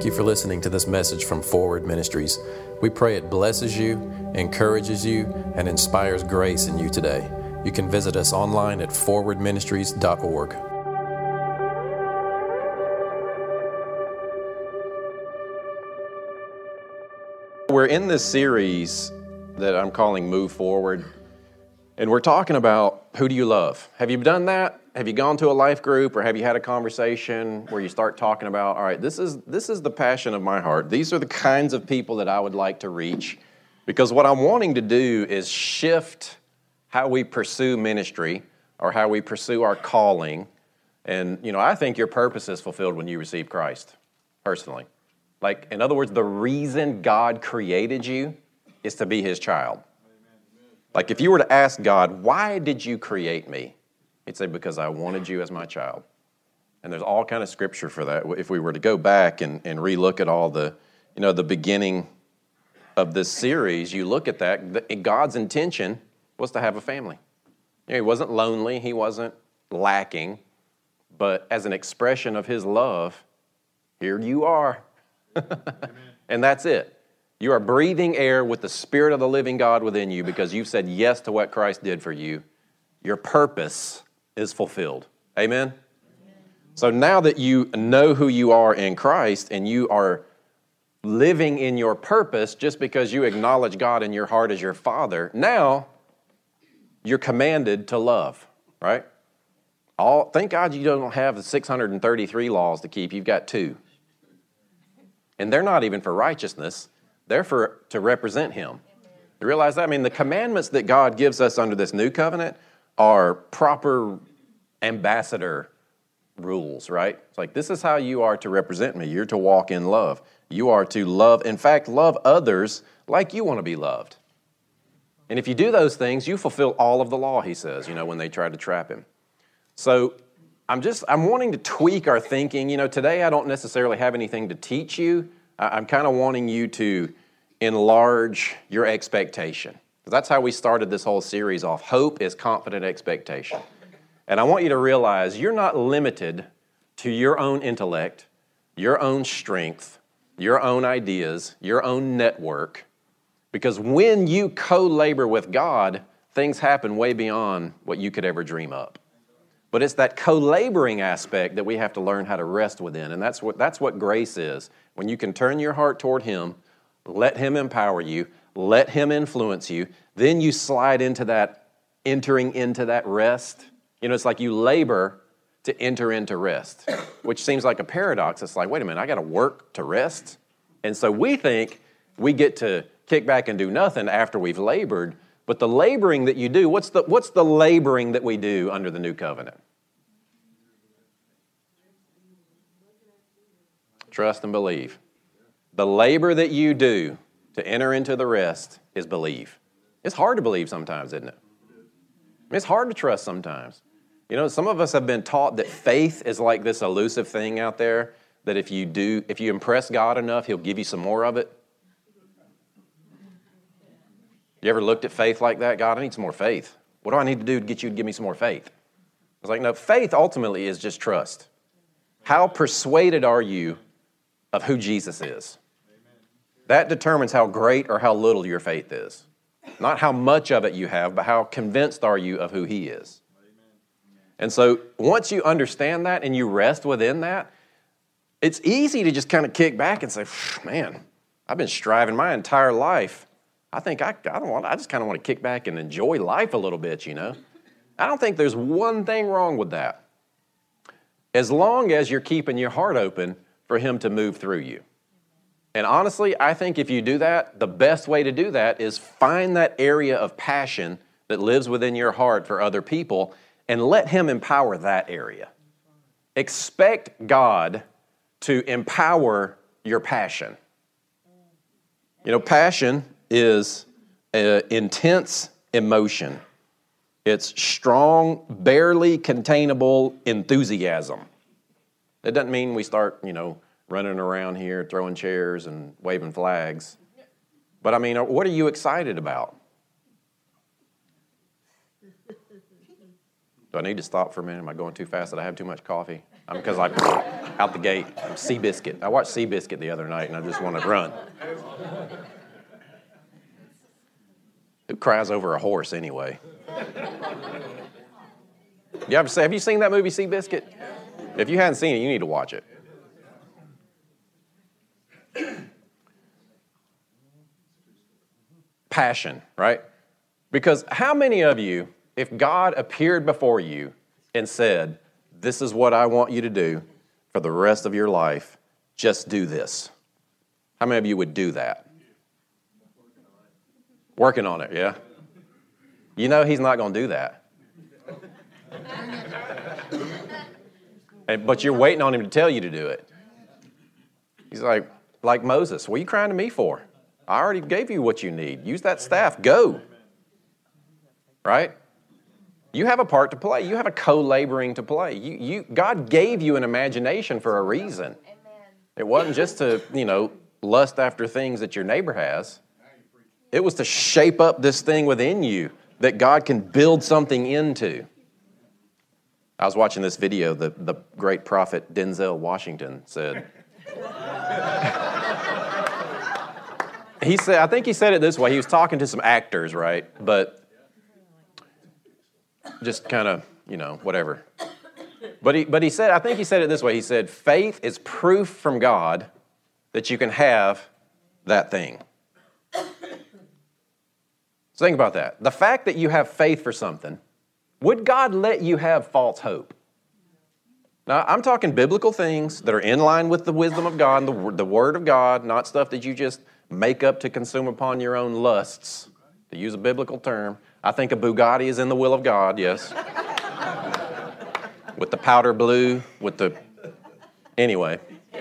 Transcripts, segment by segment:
Thank you for listening to this message from Forward Ministries. We pray it blesses you, encourages you, and inspires grace in you today. You can visit us online at forwardministries.org. We're in this series that I'm calling Move Forward, and we're talking about who do you love? Have you done that? Have you gone to a life group or have you had a conversation where you start talking about all right this is this is the passion of my heart. These are the kinds of people that i would like to reach because what i'm wanting to do is shift how we pursue ministry or how we pursue our calling. And you know i think your purpose is fulfilled when you receive christ personally. Like in other words the reason god created you is to be his child. Like if you were to ask god why did you create me He'd say, Because I wanted you as my child. And there's all kind of scripture for that. If we were to go back and, and relook at all the, you know, the beginning of this series, you look at that, God's intention was to have a family. You know, he wasn't lonely, he wasn't lacking, but as an expression of his love, here you are. and that's it. You are breathing air with the Spirit of the living God within you because you've said yes to what Christ did for you. Your purpose is fulfilled. Amen? So now that you know who you are in Christ and you are living in your purpose just because you acknowledge God in your heart as your Father, now you're commanded to love, right? All, thank God you don't have the 633 laws to keep, you've got two. And they're not even for righteousness, they're for to represent Him. You realize that? I mean, the commandments that God gives us under this new covenant are proper ambassador rules, right? It's like, this is how you are to represent me. You're to walk in love. You are to love, in fact, love others like you want to be loved. And if you do those things, you fulfill all of the law, he says, you know, when they try to trap him. So I'm just, I'm wanting to tweak our thinking. You know, today I don't necessarily have anything to teach you. I'm kind of wanting you to enlarge your expectation. That's how we started this whole series off. Hope is confident expectation. And I want you to realize you're not limited to your own intellect, your own strength, your own ideas, your own network. Because when you co labor with God, things happen way beyond what you could ever dream up. But it's that co laboring aspect that we have to learn how to rest within. And that's what, that's what grace is. When you can turn your heart toward Him, let Him empower you, let Him influence you. Then you slide into that, entering into that rest. You know, it's like you labor to enter into rest, which seems like a paradox. It's like, wait a minute, I got to work to rest. And so we think we get to kick back and do nothing after we've labored. But the laboring that you do, what's the, what's the laboring that we do under the new covenant? Trust and believe. The labor that you do to enter into the rest is believe. It's hard to believe sometimes, isn't it? It's hard to trust sometimes. You know, some of us have been taught that faith is like this elusive thing out there that if you do, if you impress God enough, He'll give you some more of it. You ever looked at faith like that? God, I need some more faith. What do I need to do to get you to give me some more faith? I was like, no, faith ultimately is just trust. How persuaded are you of who Jesus is? That determines how great or how little your faith is. Not how much of it you have, but how convinced are you of who He is. And so once you understand that and you rest within that, it's easy to just kind of kick back and say, man, I've been striving my entire life. I think I, I don't want, I just kind of want to kick back and enjoy life a little bit, you know? I don't think there's one thing wrong with that. As long as you're keeping your heart open for Him to move through you. And honestly, I think if you do that, the best way to do that is find that area of passion that lives within your heart for other people and let Him empower that area. Expect God to empower your passion. You know, passion is intense emotion. It's strong, barely containable enthusiasm. It doesn't mean we start, you know, running around here throwing chairs and waving flags. But I mean, uh, what are you excited about? Do I need to stop for a minute? Am I going too fast? Did I have too much coffee? I'm because I out the gate. I'm Seabiscuit. I watched Seabiscuit the other night, and I just want to run. Who cries over a horse anyway? You ever have you seen that movie Seabiscuit? If you hadn't seen it, you need to watch it. Passion, right? Because how many of you, if God appeared before you and said, This is what I want you to do for the rest of your life, just do this? How many of you would do that? Working on it, yeah? You know He's not going to do that. but you're waiting on Him to tell you to do it. He's like, like Moses, what are you crying to me for? I already gave you what you need. Use that staff. Go. Right? You have a part to play. You have a co-laboring to play. You, you, God gave you an imagination for a reason. It wasn't just to, you know, lust after things that your neighbor has. It was to shape up this thing within you that God can build something into. I was watching this video, the, the great prophet Denzel Washington said, he said, I think he said it this way. He was talking to some actors, right? But just kind of, you know, whatever. But he, but he said, I think he said it this way. He said, faith is proof from God that you can have that thing. So think about that. The fact that you have faith for something, would God let you have false hope? Now, I'm talking biblical things that are in line with the wisdom of God, the, the Word of God, not stuff that you just make up to consume upon your own lusts, to use a biblical term. I think a Bugatti is in the will of God, yes. with the powder blue, with the. Anyway.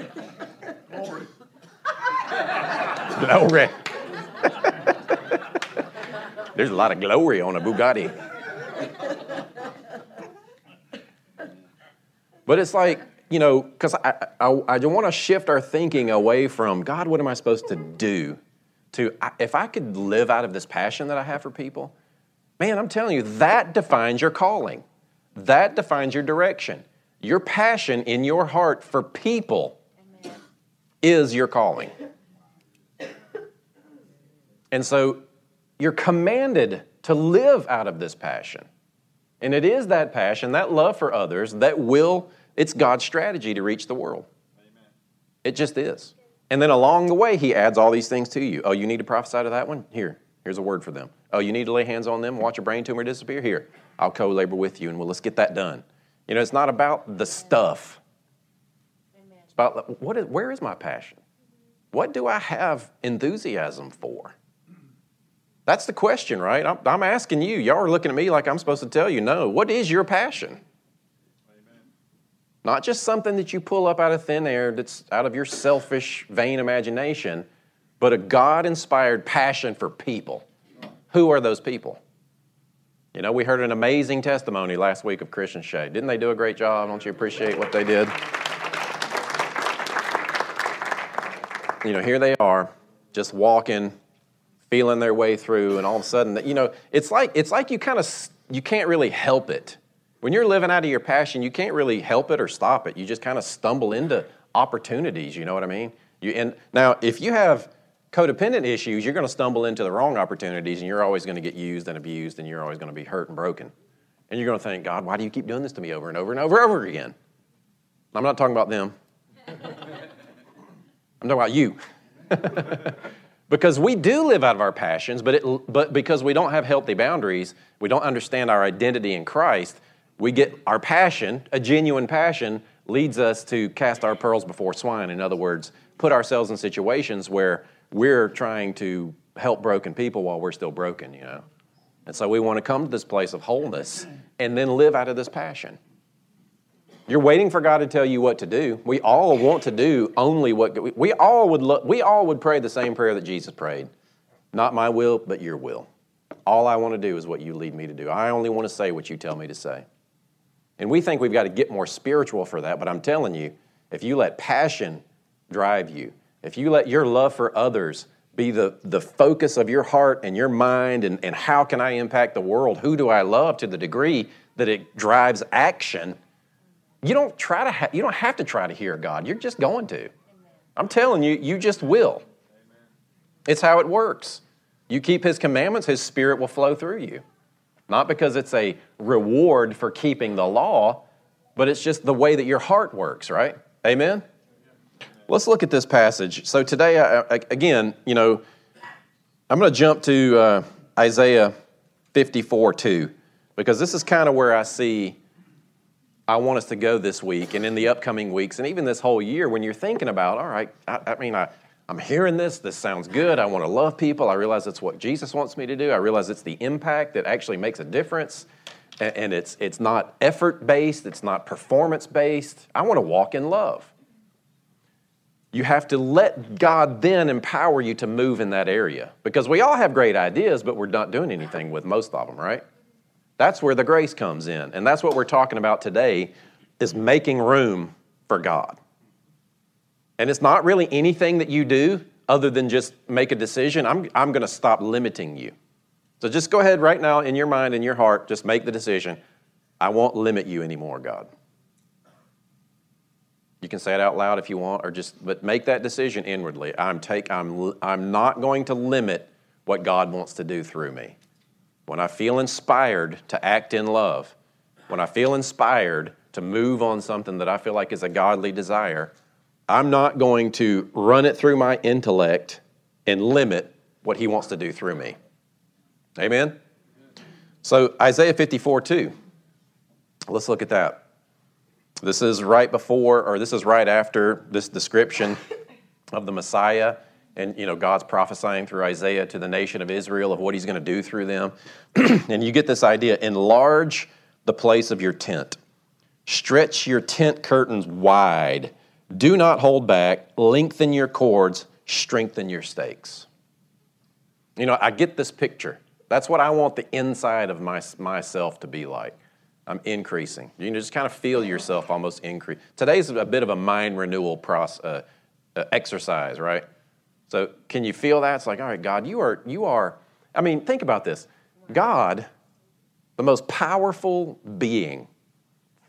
Glory. There's a lot of glory on a Bugatti. But it's like, you know, because I, I, I want to shift our thinking away from, God, what am I supposed to do? To, if I could live out of this passion that I have for people, man, I'm telling you, that defines your calling. That defines your direction. Your passion in your heart for people Amen. is your calling. And so you're commanded to live out of this passion. And it is that passion, that love for others, that will it's God's strategy to reach the world. Amen. It just is. And then along the way, He adds all these things to you. Oh, you need to prophesy to that one? Here, here's a word for them. Oh, you need to lay hands on them, watch a brain tumor disappear? Here, I'll co labor with you and well, let's get that done. You know, it's not about the stuff. Amen. It's about what is, where is my passion? What do I have enthusiasm for? That's the question, right? I'm, I'm asking you. Y'all are looking at me like I'm supposed to tell you no. What is your passion? Not just something that you pull up out of thin air that's out of your selfish, vain imagination, but a God inspired passion for people. Who are those people? You know, we heard an amazing testimony last week of Christian Shade. Didn't they do a great job? Don't you appreciate what they did? You know, here they are, just walking, feeling their way through, and all of a sudden, you know, it's like it's like you kind of you can't really help it when you're living out of your passion, you can't really help it or stop it. You just kind of stumble into opportunities, you know what I mean? You, and now, if you have codependent issues, you're going to stumble into the wrong opportunities and you're always going to get used and abused and you're always going to be hurt and broken. And you're going to think, God, why do you keep doing this to me over and over and over and over again? I'm not talking about them. I'm talking about you. because we do live out of our passions, but, it, but because we don't have healthy boundaries, we don't understand our identity in Christ, we get our passion, a genuine passion, leads us to cast our pearls before swine. In other words, put ourselves in situations where we're trying to help broken people while we're still broken, you know. And so we want to come to this place of wholeness and then live out of this passion. You're waiting for God to tell you what to do. We all want to do only what we all would we all would pray the same prayer that Jesus prayed. Not my will, but your will. All I want to do is what you lead me to do. I only want to say what you tell me to say. And we think we've got to get more spiritual for that, but I'm telling you, if you let passion drive you, if you let your love for others be the, the focus of your heart and your mind, and, and how can I impact the world? Who do I love to the degree that it drives action? you don't try to ha- you don't have to try to hear God. You're just going to. I'm telling you, you just will. It's how it works. You keep his commandments, his spirit will flow through you. Not because it's a reward for keeping the law, but it's just the way that your heart works, right? Amen? Let's look at this passage. So today, I, again, you know, I'm going to jump to uh, Isaiah 54 2, because this is kind of where I see I want us to go this week and in the upcoming weeks and even this whole year when you're thinking about, all right, I, I mean, I, I'm hearing this, this sounds good, I want to love people, I realize it's what Jesus wants me to do, I realize it's the impact that actually makes a difference, and, and it's, it's not effort based, it's not performance based. I want to walk in love. You have to let God then empower you to move in that area because we all have great ideas, but we're not doing anything with most of them, right? That's where the grace comes in. And that's what we're talking about today is making room for God. And it's not really anything that you do other than just make a decision. I'm, I'm going to stop limiting you. So just go ahead right now in your mind, in your heart, just make the decision. I won't limit you anymore, God. You can say it out loud if you want, or just, but make that decision inwardly. I'm, take, I'm, I'm not going to limit what God wants to do through me when I feel inspired to act in love, when I feel inspired to move on something that I feel like is a godly desire, I'm not going to run it through my intellect and limit what He wants to do through me. Amen? So, Isaiah 54 2. Let's look at that. This is right before, or this is right after this description of the Messiah and you know God's prophesying through Isaiah to the nation of Israel of what he's going to do through them. and you get this idea, enlarge the place of your tent. Stretch your tent curtains wide. Do not hold back. Lengthen your cords. Strengthen your stakes. You know, I get this picture. That's what I want the inside of my, myself to be like. I'm increasing. You just kind of feel yourself almost increase. Today's a bit of a mind renewal process, uh, uh, exercise, right? So can you feel that? It's like, all right, God, you are, you are, I mean, think about this. God, the most powerful being,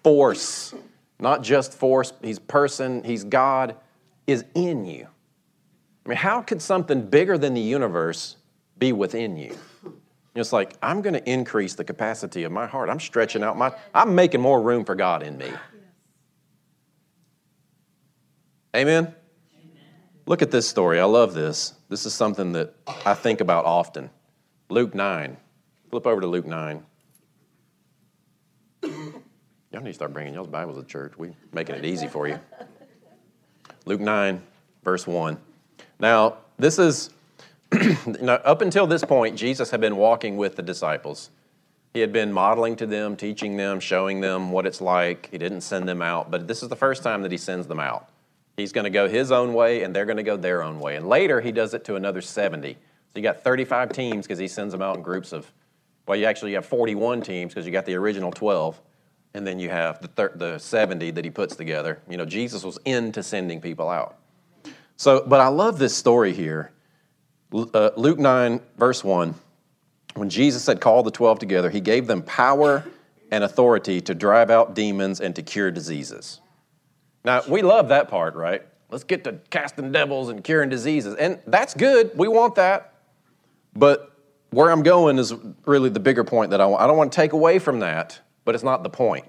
force, not just force, he's person, he's God, is in you. I mean, how could something bigger than the universe be within you? It's like, I'm going to increase the capacity of my heart. I'm stretching out my, I'm making more room for God in me. Amen? Look at this story. I love this. This is something that I think about often. Luke 9. Flip over to Luke 9. Y'all need to start bringing y'all's Bibles to church. We're making it easy for you. Luke 9, verse 1. Now, this is, now, up until this point, Jesus had been walking with the disciples. He had been modeling to them, teaching them, showing them what it's like. He didn't send them out, but this is the first time that he sends them out. He's going to go his own way, and they're going to go their own way. And later, he does it to another 70. So you got 35 teams because he sends them out in groups of, well, you actually have 41 teams because you got the original 12, and then you have the, thir- the 70 that he puts together. You know, Jesus was into sending people out. So, but I love this story here. Uh, Luke 9, verse 1. When Jesus had called the 12 together, he gave them power and authority to drive out demons and to cure diseases. Now, we love that part, right? Let's get to casting devils and curing diseases. And that's good. We want that. But where I'm going is really the bigger point that I want. I don't want to take away from that, but it's not the point.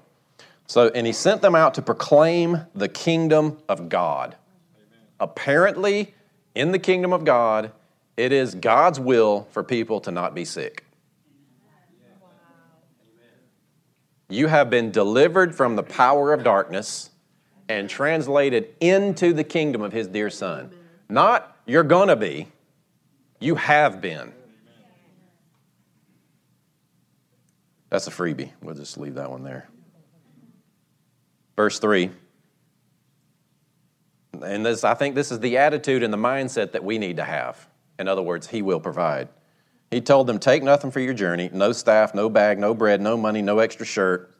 So, and he sent them out to proclaim the kingdom of God. Amen. Apparently, in the kingdom of God, it is God's will for people to not be sick. You have been delivered from the power of darkness and translated into the kingdom of his dear son. Not you're to be, you have been. That's a freebie. We'll just leave that one there. Verse 3. And this, I think this is the attitude and the mindset that we need to have. In other words, He will provide. He told them, Take nothing for your journey no staff, no bag, no bread, no money, no extra shirt.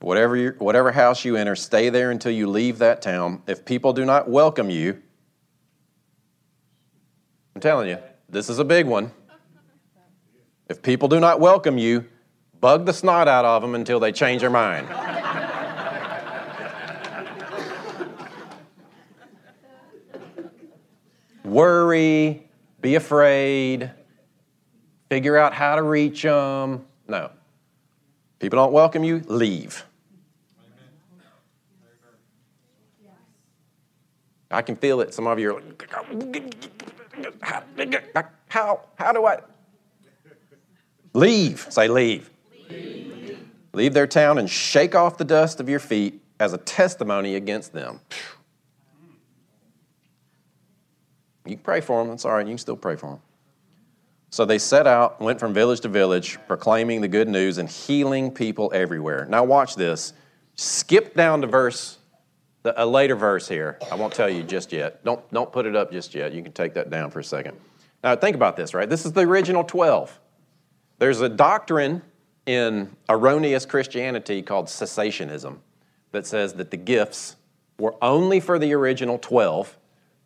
Whatever, you, whatever house you enter, stay there until you leave that town. If people do not welcome you, I'm telling you, this is a big one. If people do not welcome you, Bug the snot out of them until they change their mind. Worry, be afraid, figure out how to reach them. No. People don't welcome you, leave. I can feel it. Some of you are like, how, how do I? Leave. Say, leave. leave. Leave their town and shake off the dust of your feet as a testimony against them. You can pray for them. That's all right. You can still pray for them. So they set out, went from village to village, proclaiming the good news and healing people everywhere. Now, watch this. Skip down to verse, a later verse here. I won't tell you just yet. Don't, don't put it up just yet. You can take that down for a second. Now, think about this, right? This is the original 12. There's a doctrine in erroneous Christianity called cessationism that says that the gifts were only for the original 12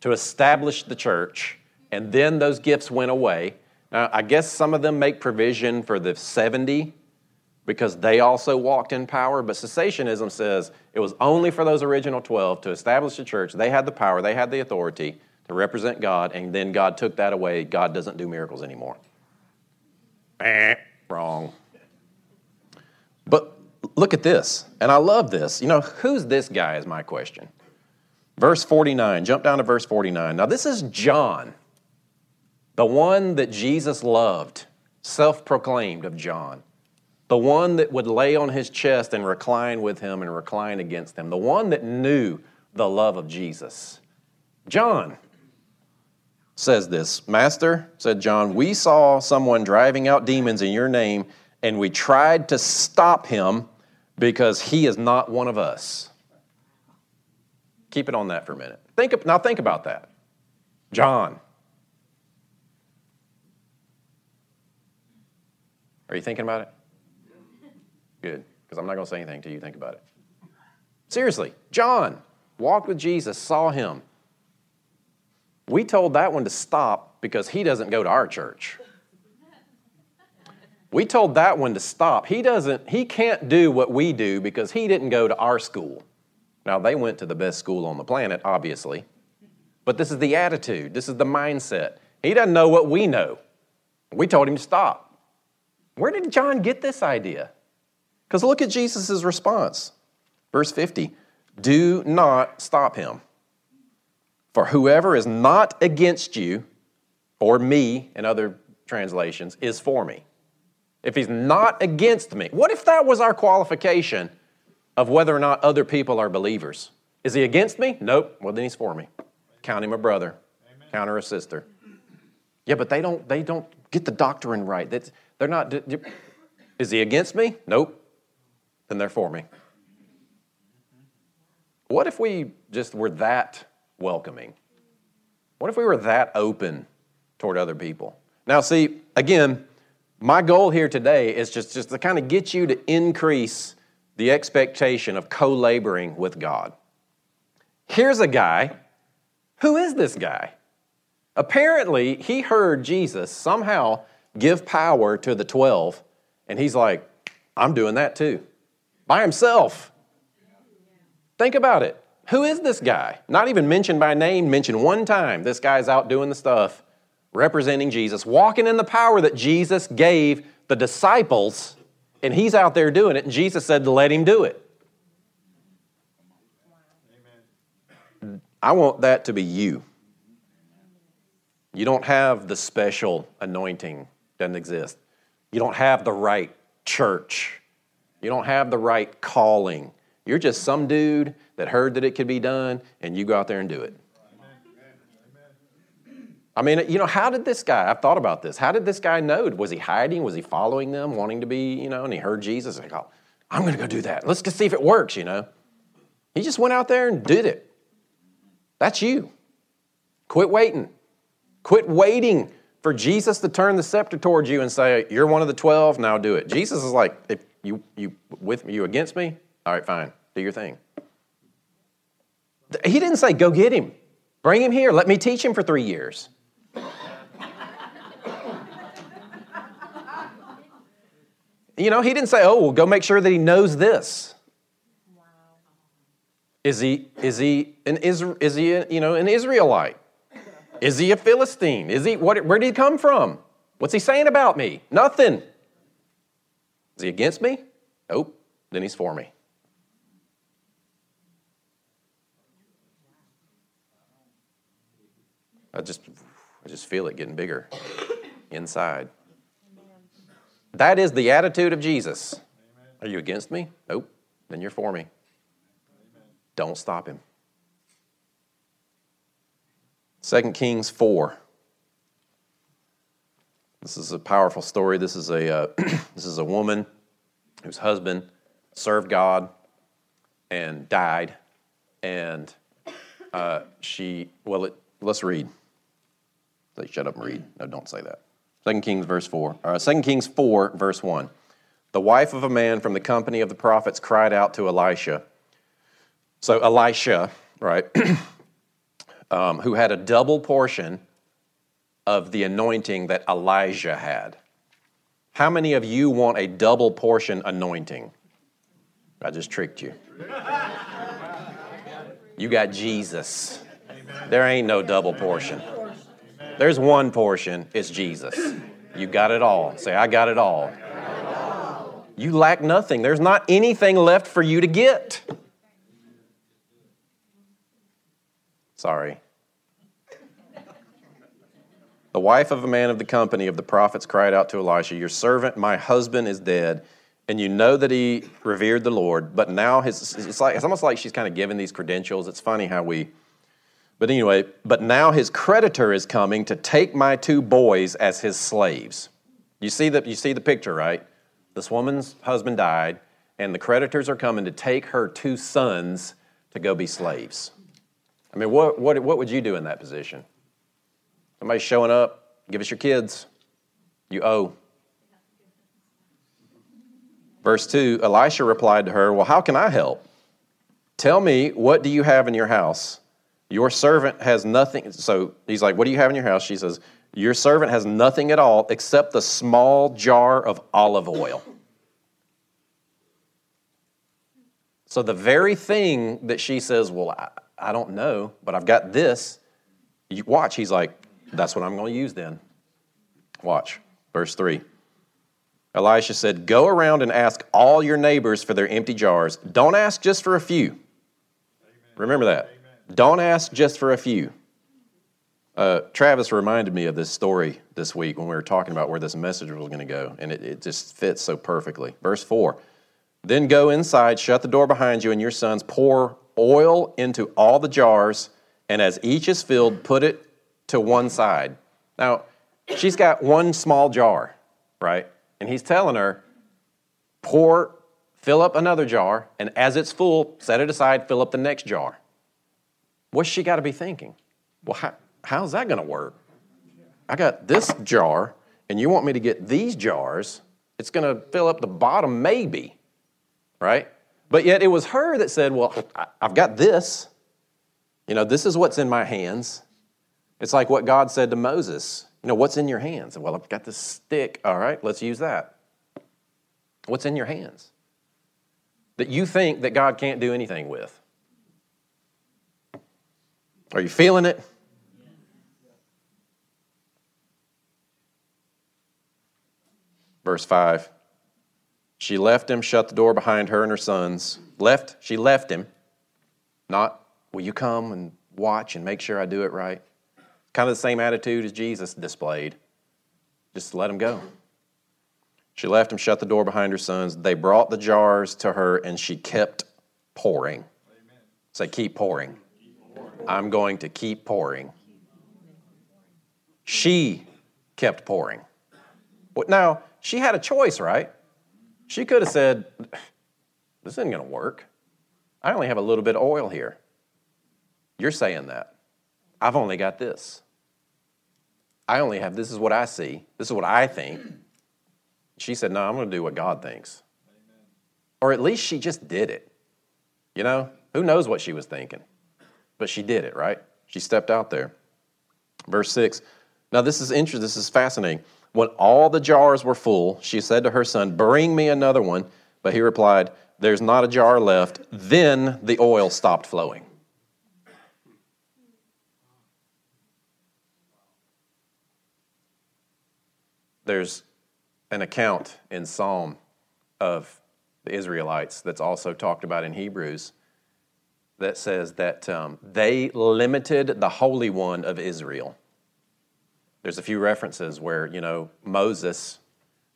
to establish the church, and then those gifts went away now, I guess some of them make provision for the 70 because they also walked in power, but cessationism says it was only for those original 12 to establish the church. They had the power, they had the authority to represent God, and then God took that away. God doesn't do miracles anymore. Eh, wrong. But look at this, and I love this. You know, who's this guy is my question. Verse 49, jump down to verse 49. Now, this is John the one that Jesus loved, self proclaimed of John, the one that would lay on his chest and recline with him and recline against him, the one that knew the love of Jesus. John says this Master, said John, we saw someone driving out demons in your name, and we tried to stop him because he is not one of us. Keep it on that for a minute. Think, now, think about that. John, Are you thinking about it? Good, because I'm not going to say anything till you think about it. Seriously, John walked with Jesus, saw him. We told that one to stop because he doesn't go to our church. We told that one to stop. He doesn't he can't do what we do because he didn't go to our school. Now they went to the best school on the planet, obviously. But this is the attitude, this is the mindset. He doesn't know what we know. We told him to stop. Where did John get this idea? Because look at Jesus' response. Verse 50 Do not stop him. For whoever is not against you, or me in other translations, is for me. If he's not against me, what if that was our qualification of whether or not other people are believers? Is he against me? Nope. Well, then he's for me. Count him a brother, Amen. count her a sister. Yeah, but they don't, they don't get the doctrine right. That's, they're not, is he against me? Nope. Then they're for me. What if we just were that welcoming? What if we were that open toward other people? Now, see, again, my goal here today is just, just to kind of get you to increase the expectation of co laboring with God. Here's a guy. Who is this guy? Apparently, he heard Jesus somehow give power to the 12, and he's like, I'm doing that too. By himself. Think about it. Who is this guy? Not even mentioned by name, mentioned one time. This guy's out doing the stuff, representing Jesus, walking in the power that Jesus gave the disciples, and he's out there doing it, and Jesus said to let him do it. I want that to be you. You don't have the special anointing doesn't exist. You don't have the right church. You don't have the right calling. You're just some dude that heard that it could be done, and you go out there and do it. I mean, you know, how did this guy, I've thought about this, how did this guy know? Was he hiding? Was he following them, wanting to be, you know, and he heard Jesus and he thought, I'm going to go do that. Let's just see if it works, you know. He just went out there and did it. That's you. Quit waiting. Quit waiting for Jesus to turn the scepter towards you and say, You're one of the 12, now do it. Jesus is like, If you, you with me, you against me? All right, fine, do your thing. He didn't say, Go get him, bring him here, let me teach him for three years. you know, he didn't say, oh, well, go make sure that he knows this. Is he, is he an is he a, you know an Israelite? Is he a Philistine? Is he what, where did he come from? What's he saying about me? Nothing. Is he against me? Nope. Then he's for me. I just I just feel it getting bigger inside. That is the attitude of Jesus. Are you against me? Nope. Then you're for me. Don't stop him. 2 Kings 4. This is a powerful story. This is a, uh, this is a woman whose husband served God and died. And uh, she, well, it, let's read. Say, shut up and read. No, don't say that. 2 Kings verse 4. Uh, 2 Kings 4, verse 1. The wife of a man from the company of the prophets cried out to Elisha. So Elisha, right, um, who had a double portion of the anointing that Elijah had. How many of you want a double portion anointing? I just tricked you. You got Jesus. There ain't no double portion. There's one portion, it's Jesus. You got it all. Say, I got it all. You lack nothing. There's not anything left for you to get. Sorry. The wife of a man of the company of the prophets cried out to Elisha, Your servant, my husband, is dead. And you know that he revered the Lord, but now his, it's, like, it's almost like she's kind of given these credentials. It's funny how we but anyway, but now his creditor is coming to take my two boys as his slaves. You see the, you see the picture, right? This woman's husband died, and the creditors are coming to take her two sons to go be slaves. I mean, what, what, what would you do in that position? Somebody showing up, give us your kids. You owe. Verse 2 Elisha replied to her, Well, how can I help? Tell me, what do you have in your house? Your servant has nothing. So he's like, What do you have in your house? She says, Your servant has nothing at all except the small jar of olive oil. So the very thing that she says, Well, I, I don't know, but I've got this. You watch, he's like, That's what I'm going to use then. Watch, verse 3. Elisha said, Go around and ask all your neighbors for their empty jars. Don't ask just for a few. Amen. Remember that. Don't ask just for a few. Uh, Travis reminded me of this story this week when we were talking about where this message was going to go, and it, it just fits so perfectly. Verse 4 Then go inside, shut the door behind you and your sons, pour oil into all the jars, and as each is filled, put it to one side. Now, she's got one small jar, right? And he's telling her, pour, fill up another jar, and as it's full, set it aside, fill up the next jar. What's she got to be thinking? Well, how, how's that going to work? I got this jar, and you want me to get these jars. It's going to fill up the bottom, maybe, right? But yet it was her that said, Well, I've got this. You know, this is what's in my hands. It's like what God said to Moses. You know, what's in your hands? Well, I've got this stick. All right, let's use that. What's in your hands? That you think that God can't do anything with. Are you feeling it? Verse 5. She left him, shut the door behind her and her sons. Left, she left him. Not, will you come and watch and make sure I do it right? Kind of the same attitude as Jesus displayed. Just let him go. She left him, shut the door behind her sons. They brought the jars to her, and she kept pouring. Say, keep pouring. I'm going to keep pouring. She kept pouring. Now, she had a choice, right? She could have said, This isn't going to work. I only have a little bit of oil here. You're saying that. I've only got this. I only have this is what I see. This is what I think. She said, No, I'm going to do what God thinks. Or at least she just did it. You know, who knows what she was thinking? But she did it, right? She stepped out there. Verse 6 Now, this is interesting. This is fascinating. When all the jars were full, she said to her son, Bring me another one. But he replied, There's not a jar left. Then the oil stopped flowing. There's an account in Psalm of the Israelites that's also talked about in Hebrews that says that um, they limited the Holy One of Israel. There's a few references where, you know, Moses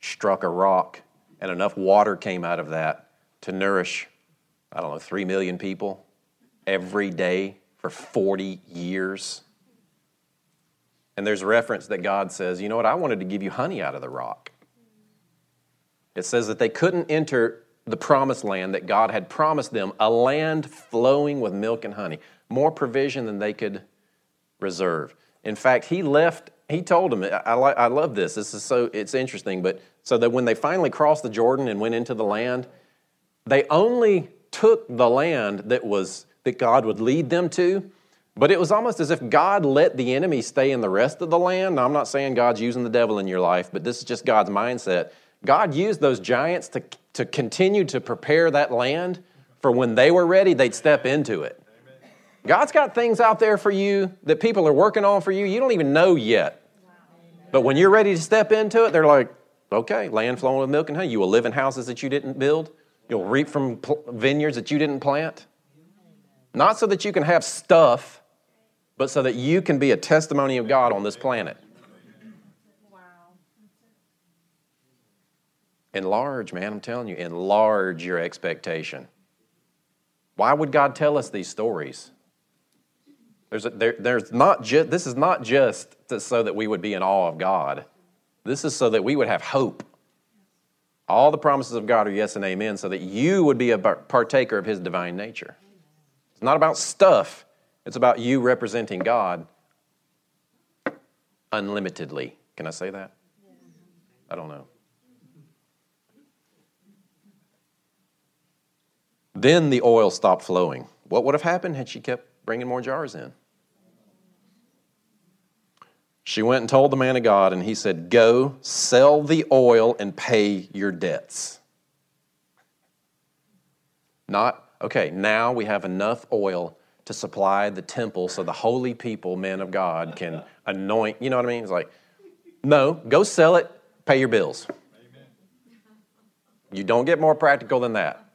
struck a rock and enough water came out of that to nourish, I don't know, three million people every day for 40 years. And there's a reference that God says, you know what, I wanted to give you honey out of the rock. It says that they couldn't enter the promised land that God had promised them, a land flowing with milk and honey, more provision than they could reserve. In fact, he left, he told them, I, I, I love this, this is so, it's interesting, but so that when they finally crossed the Jordan and went into the land, they only took the land that was, that God would lead them to, but it was almost as if God let the enemy stay in the rest of the land. Now, I'm not saying God's using the devil in your life, but this is just God's mindset. God used those giants to, to continue to prepare that land for when they were ready, they'd step into it. God's got things out there for you that people are working on for you, you don't even know yet. But when you're ready to step into it, they're like, okay, land flowing with milk and honey. You will live in houses that you didn't build, you'll reap from vineyards that you didn't plant. Not so that you can have stuff, but so that you can be a testimony of God on this planet. Enlarge, man, I'm telling you, enlarge your expectation. Why would God tell us these stories? There's, a, there, there's not just, this is not just to, so that we would be in awe of God. This is so that we would have hope. All the promises of God are yes and amen, so that you would be a partaker of His divine nature. It's not about stuff, it's about you representing God unlimitedly. Can I say that? I don't know. Then the oil stopped flowing. What would have happened had she kept bringing more jars in? She went and told the man of God, and he said, Go, sell the oil, and pay your debts. Not, okay, now we have enough oil to supply the temple so the holy people, men of God, can anoint. You know what I mean? It's like, no, go sell it, pay your bills. You don't get more practical than that.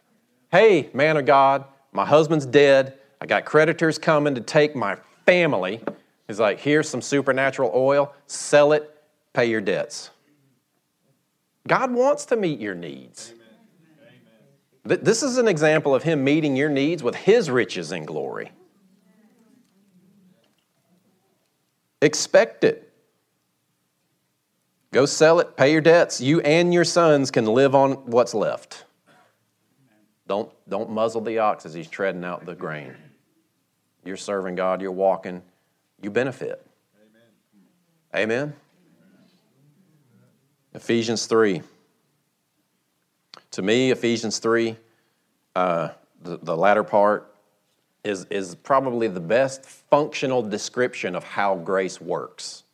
Hey, man of God, my husband's dead. I got creditors coming to take my family. He's like, here's some supernatural oil, sell it, pay your debts. God wants to meet your needs. Amen. This is an example of Him meeting your needs with His riches and glory. Expect it. Go sell it, pay your debts. You and your sons can live on what's left. Don't, don't muzzle the ox as he's treading out the grain. You're serving God, you're walking, you benefit. Amen. Amen. Ephesians 3. To me, Ephesians 3, uh, the, the latter part, is, is probably the best functional description of how grace works.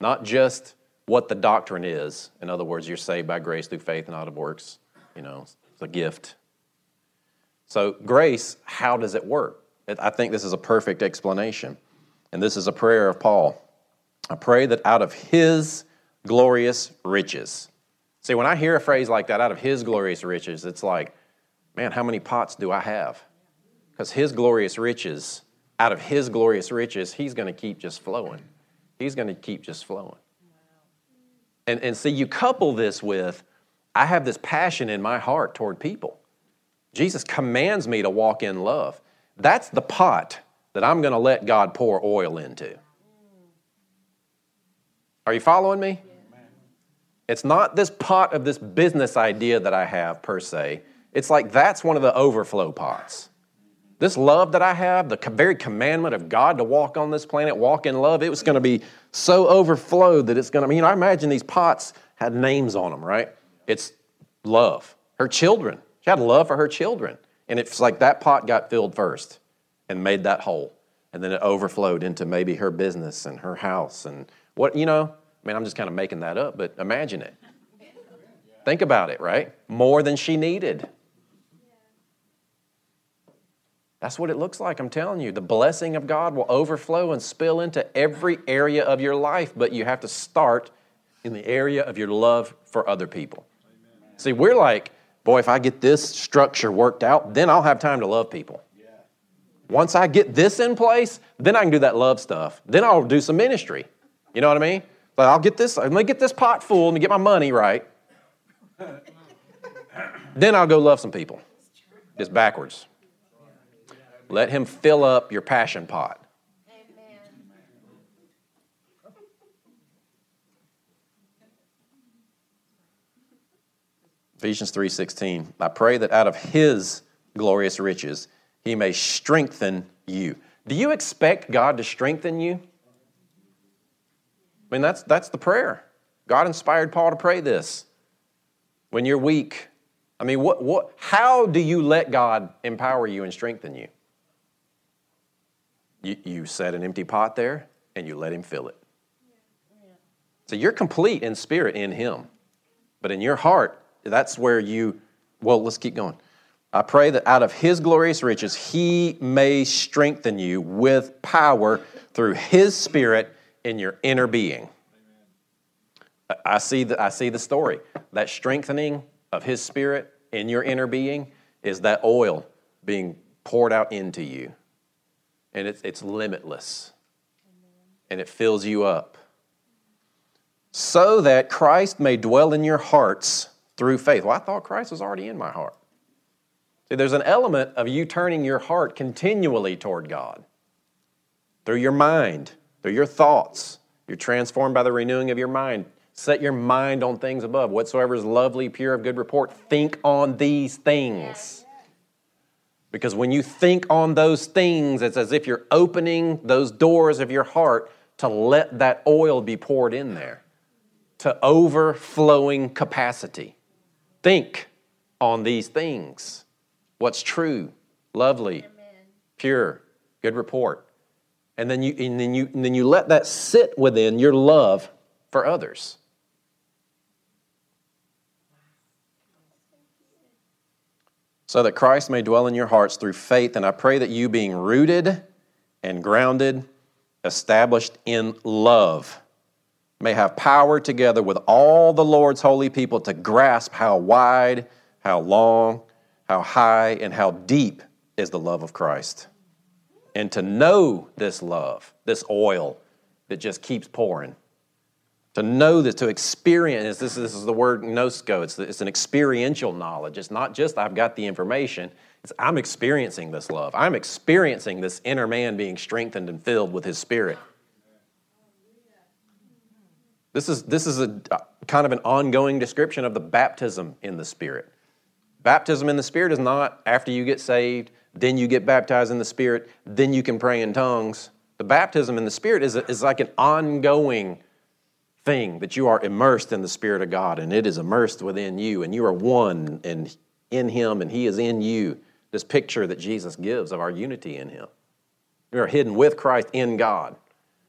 Not just what the doctrine is. In other words, you're saved by grace through faith, not of works. You know, it's a gift. So, grace, how does it work? I think this is a perfect explanation. And this is a prayer of Paul. I pray that out of his glorious riches. See, when I hear a phrase like that, out of his glorious riches, it's like, man, how many pots do I have? Because his glorious riches, out of his glorious riches, he's going to keep just flowing. He's going to keep just flowing. And, and see, you couple this with, I have this passion in my heart toward people. Jesus commands me to walk in love. That's the pot that I'm going to let God pour oil into. Are you following me? It's not this pot of this business idea that I have per se. It's like that's one of the overflow pots. This love that I have, the very commandment of God to walk on this planet, walk in love, it was going to be so overflowed that it's going to, you know, I imagine these pots had names on them, right? It's love. Her children, she had love for her children. And it's like that pot got filled first and made that whole. And then it overflowed into maybe her business and her house and what, you know, I mean, I'm just kind of making that up, but imagine it. Think about it, right? More than she needed. That's what it looks like, I'm telling you. The blessing of God will overflow and spill into every area of your life, but you have to start in the area of your love for other people. Amen. See, we're like, boy, if I get this structure worked out, then I'll have time to love people. Yeah. Once I get this in place, then I can do that love stuff. Then I'll do some ministry. You know what I mean? But I'll get this, let me get this pot full and get my money right. then I'll go love some people. It's backwards. Let Him fill up your passion pot. Ephesians 3:16. I pray that out of his glorious riches he may strengthen you. Do you expect God to strengthen you? I mean that's that's the prayer. God inspired Paul to pray this. When you're weak, I mean what what how do you let God empower you and strengthen you? You, you set an empty pot there and you let him fill it. So you're complete in spirit in him. But in your heart, that's where you, well, let's keep going. I pray that out of his glorious riches, he may strengthen you with power through his spirit in your inner being. I see the, I see the story. That strengthening of his spirit in your inner being is that oil being poured out into you. And it's, it's limitless. And it fills you up. So that Christ may dwell in your hearts through faith. Well, I thought Christ was already in my heart. See, there's an element of you turning your heart continually toward God through your mind, through your thoughts. You're transformed by the renewing of your mind. Set your mind on things above. Whatsoever is lovely, pure, of good report, think on these things. Because when you think on those things, it's as if you're opening those doors of your heart to let that oil be poured in there to overflowing capacity. Think on these things what's true, lovely, Amen. pure, good report. And then, you, and, then you, and then you let that sit within your love for others. So that Christ may dwell in your hearts through faith. And I pray that you, being rooted and grounded, established in love, may have power together with all the Lord's holy people to grasp how wide, how long, how high, and how deep is the love of Christ. And to know this love, this oil that just keeps pouring. To know this, to experience this, this is the word gnosko. It's, it's an experiential knowledge. It's not just I've got the information, it's I'm experiencing this love. I'm experiencing this inner man being strengthened and filled with his spirit. This is, this is a uh, kind of an ongoing description of the baptism in the Spirit. Baptism in the Spirit is not after you get saved, then you get baptized in the Spirit, then you can pray in tongues. The baptism in the Spirit is, a, is like an ongoing thing that you are immersed in the Spirit of God and it is immersed within you and you are one and in Him and He is in you. This picture that Jesus gives of our unity in Him. We are hidden with Christ in God.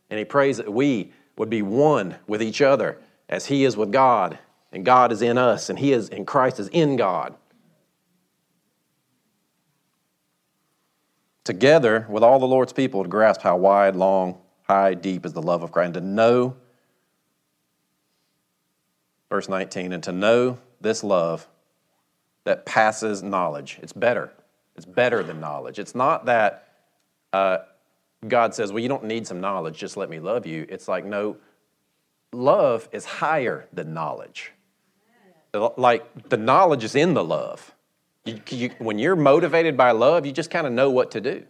And He prays that we would be one with each other as He is with God, and God is in us, and He is and Christ is in God. Together with all the Lord's people to grasp how wide, long, high, deep is the love of Christ, and to know, verse 19, and to know this love that passes knowledge. It's better. It's better than knowledge. It's not that uh, God says, Well, you don't need some knowledge, just let me love you. It's like, no, love is higher than knowledge. Like the knowledge is in the love. You, you, when you're motivated by love, you just kind of know what to do.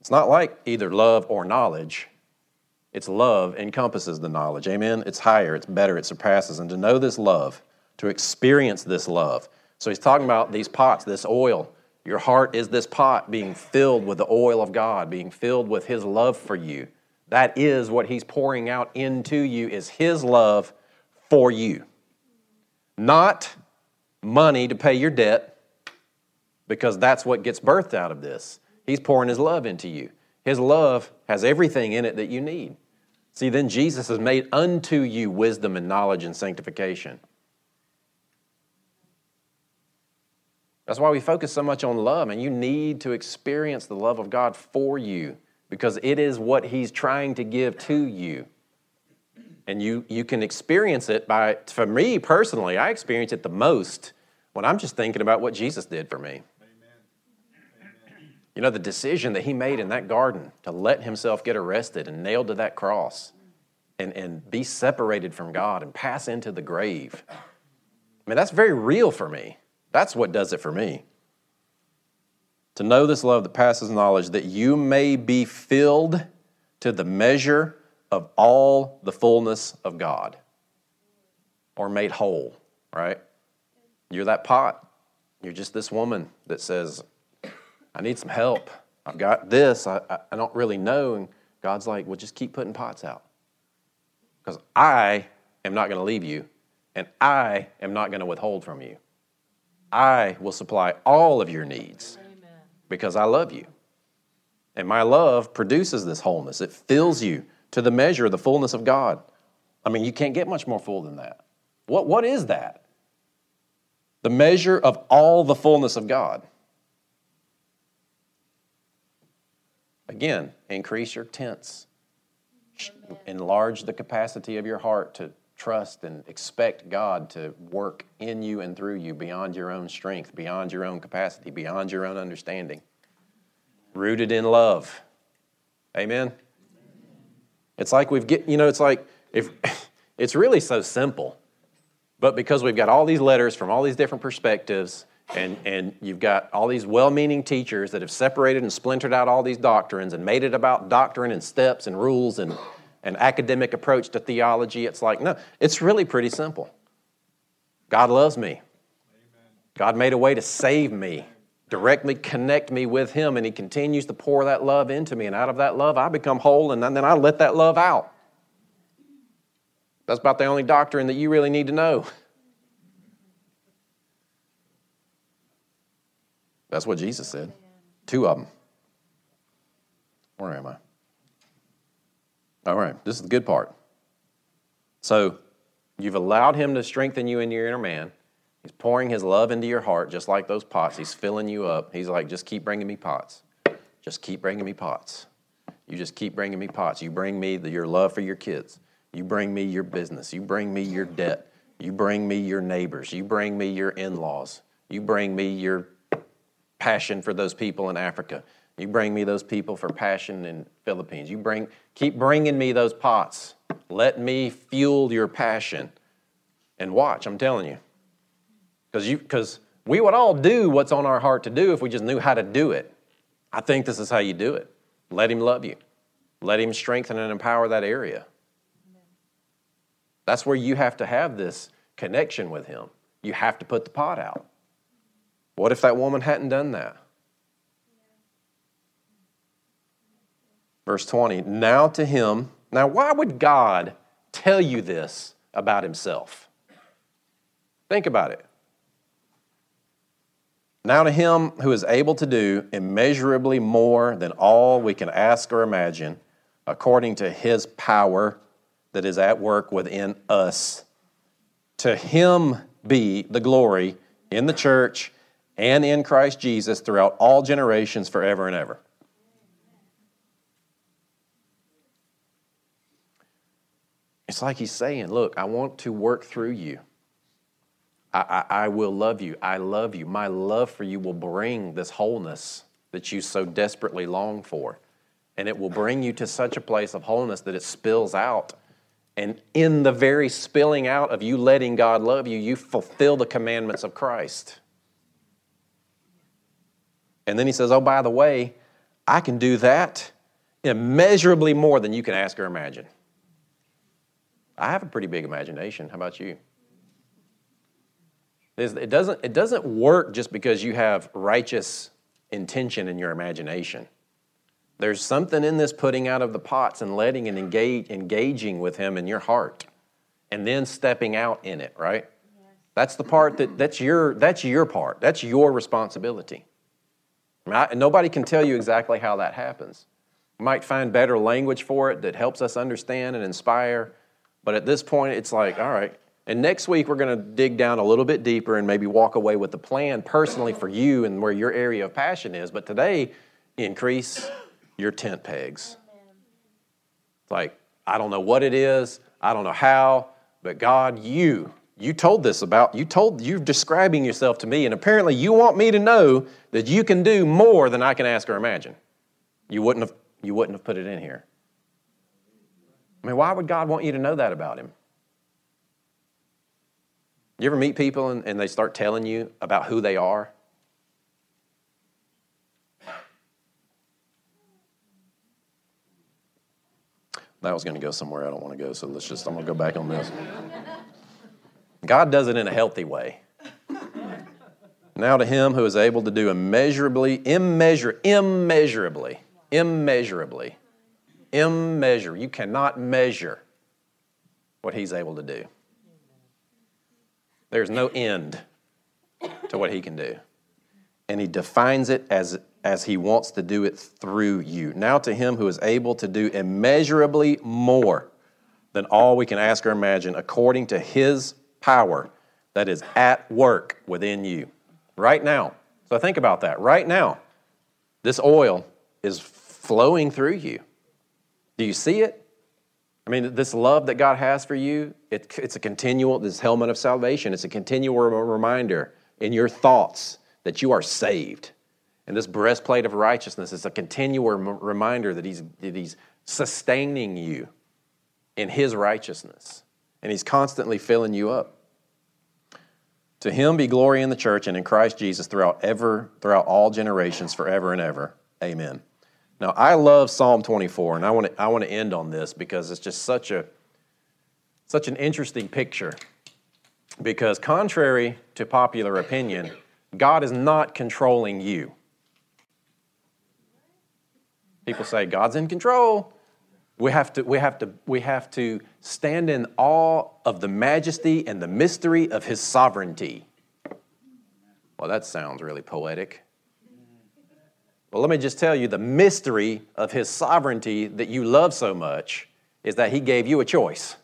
It's not like either love or knowledge. It's love encompasses the knowledge. Amen? It's higher, it's better, it surpasses. And to know this love, to experience this love. So he's talking about these pots, this oil your heart is this pot being filled with the oil of God, being filled with His love for you. That is what He's pouring out into you, is His love for you. Not money to pay your debt, because that's what gets birthed out of this. He's pouring His love into you. His love has everything in it that you need. See, then Jesus has made unto you wisdom and knowledge and sanctification. That's why we focus so much on love, and you need to experience the love of God for you because it is what He's trying to give to you. And you, you can experience it by, for me personally, I experience it the most when I'm just thinking about what Jesus did for me. You know, the decision that he made in that garden to let himself get arrested and nailed to that cross and, and be separated from God and pass into the grave. I mean, that's very real for me. That's what does it for me. To know this love that passes knowledge, that you may be filled to the measure of all the fullness of God or made whole, right? You're that pot. You're just this woman that says, I need some help. I've got this. I, I, I don't really know. And God's like, well, just keep putting pots out. Because I am not going to leave you, and I am not going to withhold from you. I will supply all of your needs because I love you. And my love produces this wholeness, it fills you to the measure of the fullness of God. I mean, you can't get much more full than that. What, what is that? The measure of all the fullness of God. Again, increase your tents, enlarge the capacity of your heart to trust and expect God to work in you and through you beyond your own strength, beyond your own capacity, beyond your own understanding. Rooted in love. Amen. It's like we've get, you know, it's like if it's really so simple. But because we've got all these letters from all these different perspectives, and, and you've got all these well meaning teachers that have separated and splintered out all these doctrines and made it about doctrine and steps and rules and an academic approach to theology. It's like, no, it's really pretty simple. God loves me. God made a way to save me, directly connect me with Him, and He continues to pour that love into me. And out of that love, I become whole, and then I let that love out. That's about the only doctrine that you really need to know. That's what Jesus said. Two of them. Where am I? All right, this is the good part. So, you've allowed Him to strengthen you in your inner man. He's pouring His love into your heart, just like those pots. He's filling you up. He's like, just keep bringing me pots. Just keep bringing me pots. You just keep bringing me pots. You bring me the, your love for your kids. You bring me your business. You bring me your debt. You bring me your neighbors. You bring me your in laws. You bring me your passion for those people in Africa. You bring me those people for passion in Philippines. You bring, keep bringing me those pots. Let me fuel your passion. And watch, I'm telling you. Because you, because we would all do what's on our heart to do if we just knew how to do it. I think this is how you do it. Let Him love you. Let Him strengthen and empower that area. That's where you have to have this connection with Him. You have to put the pot out. What if that woman hadn't done that? Verse 20, now to him, now why would God tell you this about himself? Think about it. Now to him who is able to do immeasurably more than all we can ask or imagine, according to his power that is at work within us. To him be the glory in the church and in Christ Jesus throughout all generations, forever and ever. It's like he's saying, Look, I want to work through you. I, I, I, will love you. I love you. My love for you will bring this wholeness that you so desperately long for. And it will bring you to such a place of wholeness that it spills out. And in the very spilling out of you letting God love you, you fulfill the commandments of Christ. And then he says, Oh, by the way, I can do that immeasurably more than you can ask or imagine. I have a pretty big imagination. How about you? It doesn't, it doesn't work just because you have righteous intention in your imagination. There's something in this putting out of the pots and letting and engage, engaging with Him in your heart and then stepping out in it, right? That's the part that that's your, that's your part. That's your responsibility. Mean, I, nobody can tell you exactly how that happens. We might find better language for it that helps us understand and inspire, but at this point, it's like, all right. And next week, we're going to dig down a little bit deeper and maybe walk away with the plan personally for you and where your area of passion is. But today, increase your tent pegs. Like, I don't know what it is, I don't know how, but God, you, you told this about, you told, you're describing yourself to me, and apparently you want me to know that you can do more than I can ask or imagine. You wouldn't have, you wouldn't have put it in here. I mean, why would God want you to know that about Him? You ever meet people and, and they start telling you about who they are? That was going to go somewhere I don't want to go, so let's just, I'm going to go back on this. God does it in a healthy way. Now to him who is able to do immeasurably, immeasur, immeasurably, immeasurably, immeasure. You cannot measure what he's able to do. There's no end to what he can do. And he defines it as as he wants to do it through you. Now to him who is able to do immeasurably more than all we can ask or imagine, according to his power that is at work within you. Right now. So think about that. Right now, this oil is flowing through you. Do you see it? I mean, this love that God has for you, it, it's a continual, this helmet of salvation, it's a continual reminder in your thoughts that you are saved and this breastplate of righteousness is a continual reminder that he's, that he's sustaining you in His righteousness. And He's constantly filling you up. To Him be glory in the church and in Christ Jesus throughout ever, throughout all generations, forever and ever. Amen. Now, I love Psalm 24, and I want to, I want to end on this because it's just such a such an interesting picture. Because contrary to popular opinion, God is not controlling you. People say God's in control. We have to, we have to, we have to stand in awe of the majesty and the mystery of his sovereignty. Well, that sounds really poetic. Well, let me just tell you the mystery of his sovereignty that you love so much is that he gave you a choice.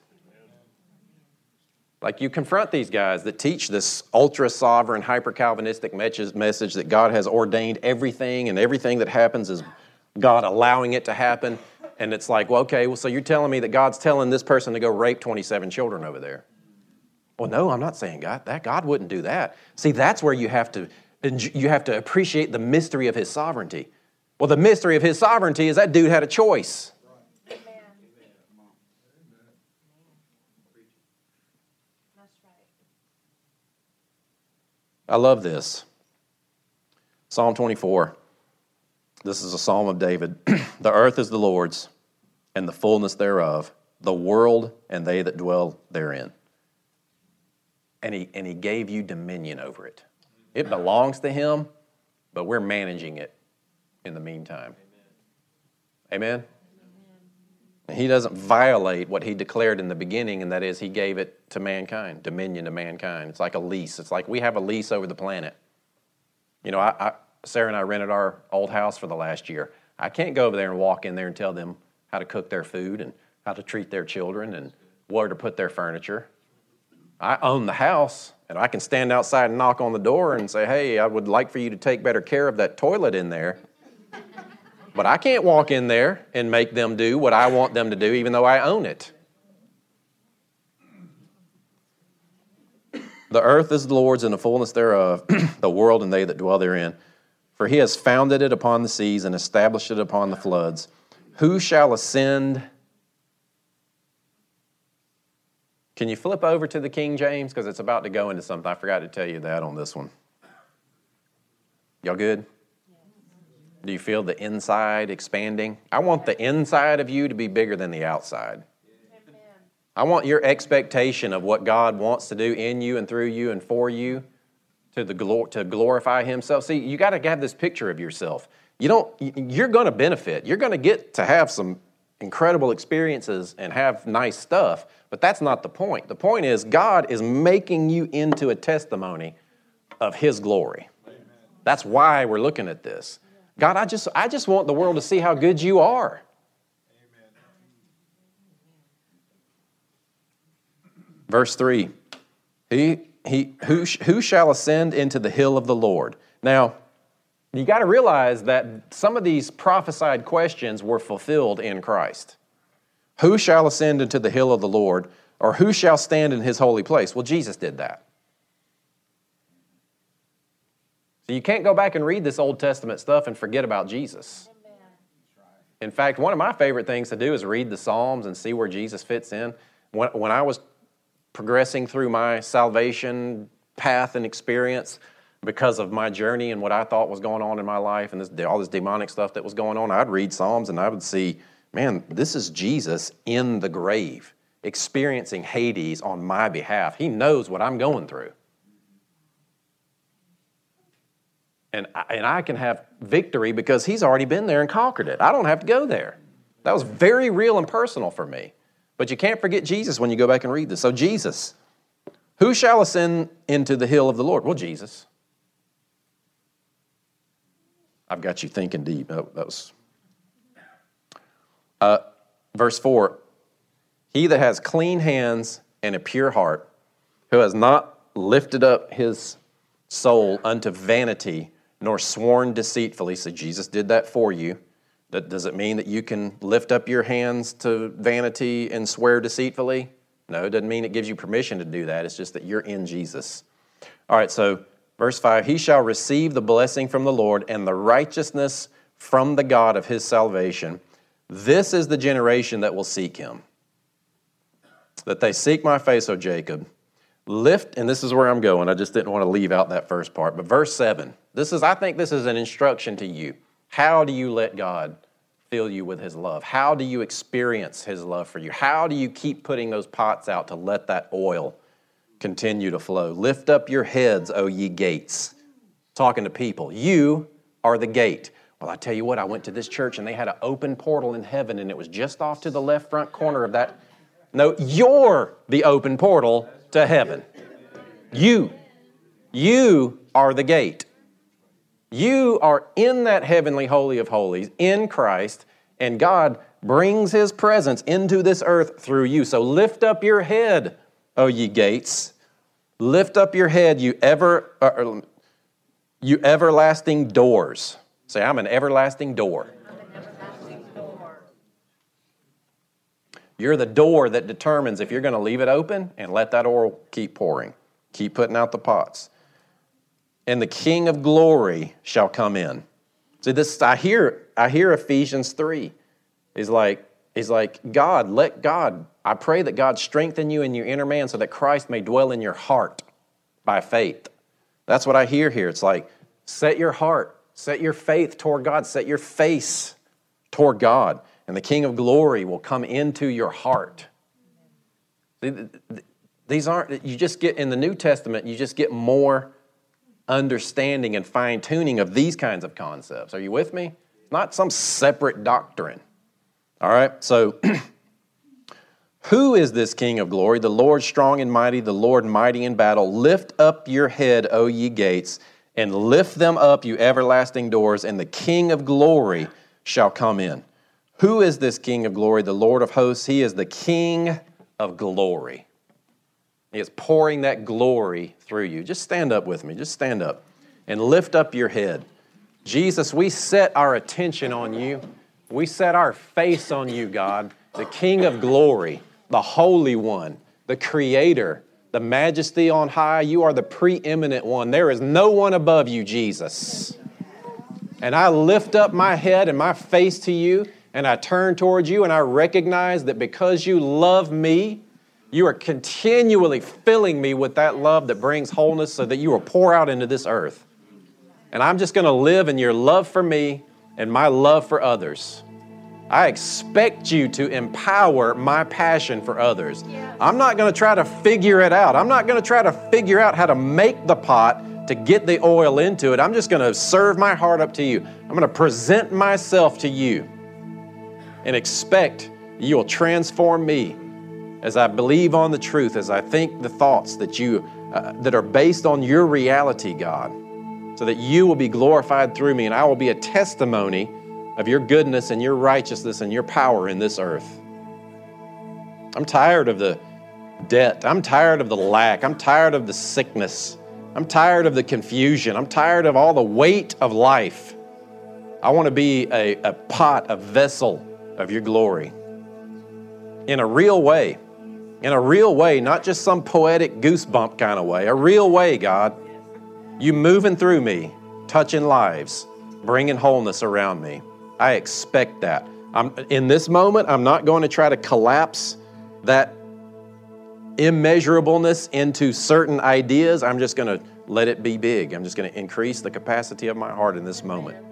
Like you confront these guys that teach this ultra sovereign, hyper Calvinistic message that God has ordained everything and everything that happens is God allowing it to happen. And it's like, well, okay, well, so you're telling me that God's telling this person to go rape 27 children over there. Well, no, I'm not saying God that. God wouldn't do that. See, that's where you have to you have to appreciate the mystery of his sovereignty. Well, the mystery of his sovereignty is that dude had a choice. I love this. Psalm 24. This is a psalm of David. the earth is the Lord's, and the fullness thereof, the world and they that dwell therein. And he, and he gave you dominion over it. It belongs to him, but we're managing it in the meantime. Amen? Amen? He doesn't violate what he declared in the beginning, and that is, he gave it to mankind, dominion to mankind. It's like a lease. It's like we have a lease over the planet. You know, I, I Sarah and I rented our old house for the last year. I can't go over there and walk in there and tell them how to cook their food and how to treat their children and where to put their furniture. I own the house, and I can stand outside and knock on the door and say, Hey, I would like for you to take better care of that toilet in there. But I can't walk in there and make them do what I want them to do, even though I own it. The earth is the Lord's and the fullness thereof, the world and they that dwell therein. For he has founded it upon the seas and established it upon the floods. Who shall ascend? Can you flip over to the King James? Because it's about to go into something. I forgot to tell you that on this one. Y'all good? Do you feel the inside expanding? I want the inside of you to be bigger than the outside. I want your expectation of what God wants to do in you and through you and for you to, the glor- to glorify himself. See, you got to have this picture of yourself. You don't, you're going to benefit. You're going to get to have some incredible experiences and have nice stuff, but that's not the point. The point is, God is making you into a testimony of his glory. That's why we're looking at this. God, I just, I just want the world to see how good you are. Verse 3 he, he, who, who shall ascend into the hill of the Lord? Now, you got to realize that some of these prophesied questions were fulfilled in Christ. Who shall ascend into the hill of the Lord, or who shall stand in his holy place? Well, Jesus did that. So you can't go back and read this Old Testament stuff and forget about Jesus. In fact, one of my favorite things to do is read the Psalms and see where Jesus fits in. When, when I was progressing through my salvation path and experience, because of my journey and what I thought was going on in my life and this, all this demonic stuff that was going on, I'd read Psalms and I would see, man, this is Jesus in the grave, experiencing Hades on my behalf. He knows what I'm going through. And I, and I can have victory because he's already been there and conquered it. I don't have to go there. That was very real and personal for me. But you can't forget Jesus when you go back and read this. So, Jesus, who shall ascend into the hill of the Lord? Well, Jesus. I've got you thinking deep. Oh, that was. Uh, verse 4 He that has clean hands and a pure heart, who has not lifted up his soul unto vanity, nor sworn deceitfully. So Jesus did that for you. That, does it mean that you can lift up your hands to vanity and swear deceitfully? No, it doesn't mean it gives you permission to do that. It's just that you're in Jesus. All right, so Verse 5 He shall receive the blessing from the Lord and the righteousness from the God of his salvation. This is the generation that will seek him. That they seek my face, O Jacob. Lift, and this is where I'm going. I just didn't want to leave out that first part. But verse 7, this is, I think this is an instruction to you. How do you let God fill you with his love? How do you experience his love for you? How do you keep putting those pots out to let that oil continue to flow. Lift up your heads, O ye gates. Talking to people. You are the gate. Well, I tell you what, I went to this church and they had an open portal in heaven and it was just off to the left front corner of that. No, you're the open portal to heaven. You. You are the gate. You are in that heavenly holy of holies in Christ, and God brings his presence into this earth through you. So lift up your head, O ye gates, Lift up your head, you ever, uh, uh, you everlasting doors. Say, I'm an everlasting door. You're the door that determines if you're going to leave it open and let that oil keep pouring, keep putting out the pots. And the King of glory shall come in. See, this I hear, I hear Ephesians 3. He's like, he's like, God, let God I pray that God strengthen you in your inner man so that Christ may dwell in your heart by faith. That's what I hear here. It's like, set your heart, set your faith toward God, set your face toward God, and the King of glory will come into your heart. These aren't, you just get in the New Testament, you just get more understanding and fine tuning of these kinds of concepts. Are you with me? It's not some separate doctrine. All right, so Who is this King of glory? The Lord strong and mighty, the Lord mighty in battle. Lift up your head, O ye gates, and lift them up, you everlasting doors, and the King of glory shall come in. Who is this King of glory? The Lord of hosts. He is the King of glory. He is pouring that glory through you. Just stand up with me. Just stand up and lift up your head. Jesus, we set our attention on you. We set our face on you, God, the King of glory the Holy One, the Creator, the Majesty on high. You are the preeminent one. There is no one above you, Jesus. And I lift up my head and my face to you, and I turn towards you, and I recognize that because you love me, you are continually filling me with that love that brings wholeness so that you will pour out into this earth. And I'm just going to live in your love for me and my love for others. I expect you to empower my passion for others. I'm not going to try to figure it out. I'm not going to try to figure out how to make the pot to get the oil into it. I'm just going to serve my heart up to you. I'm going to present myself to you and expect you will transform me as I believe on the truth, as I think the thoughts that you uh, that are based on your reality, God. so that you will be glorified through me and I will be a testimony of your goodness and your righteousness and your power in this earth. I'm tired of the debt. I'm tired of the lack. I'm tired of the sickness. I'm tired of the confusion. I'm tired of all the weight of life. I want to be a, a pot, a vessel of your glory in a real way. In a real way, not just some poetic goosebump kind of way, a real way, God. You moving through me, touching lives, bringing wholeness around me. I expect that. I'm, in this moment, I'm not going to try to collapse that immeasurableness into certain ideas. I'm just going to let it be big. I'm just going to increase the capacity of my heart in this moment.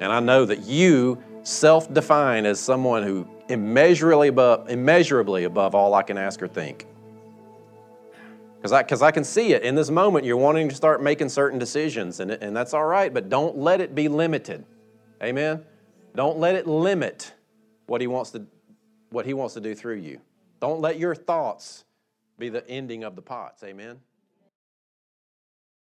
And I know that you self define as someone who immeasurably above, immeasurably above all I can ask or think. Because I, I can see it. In this moment, you're wanting to start making certain decisions, and, and that's all right, but don't let it be limited. Amen? Don't let it limit what he wants to, what he wants to do through you. Don't let your thoughts be the ending of the pots. Amen?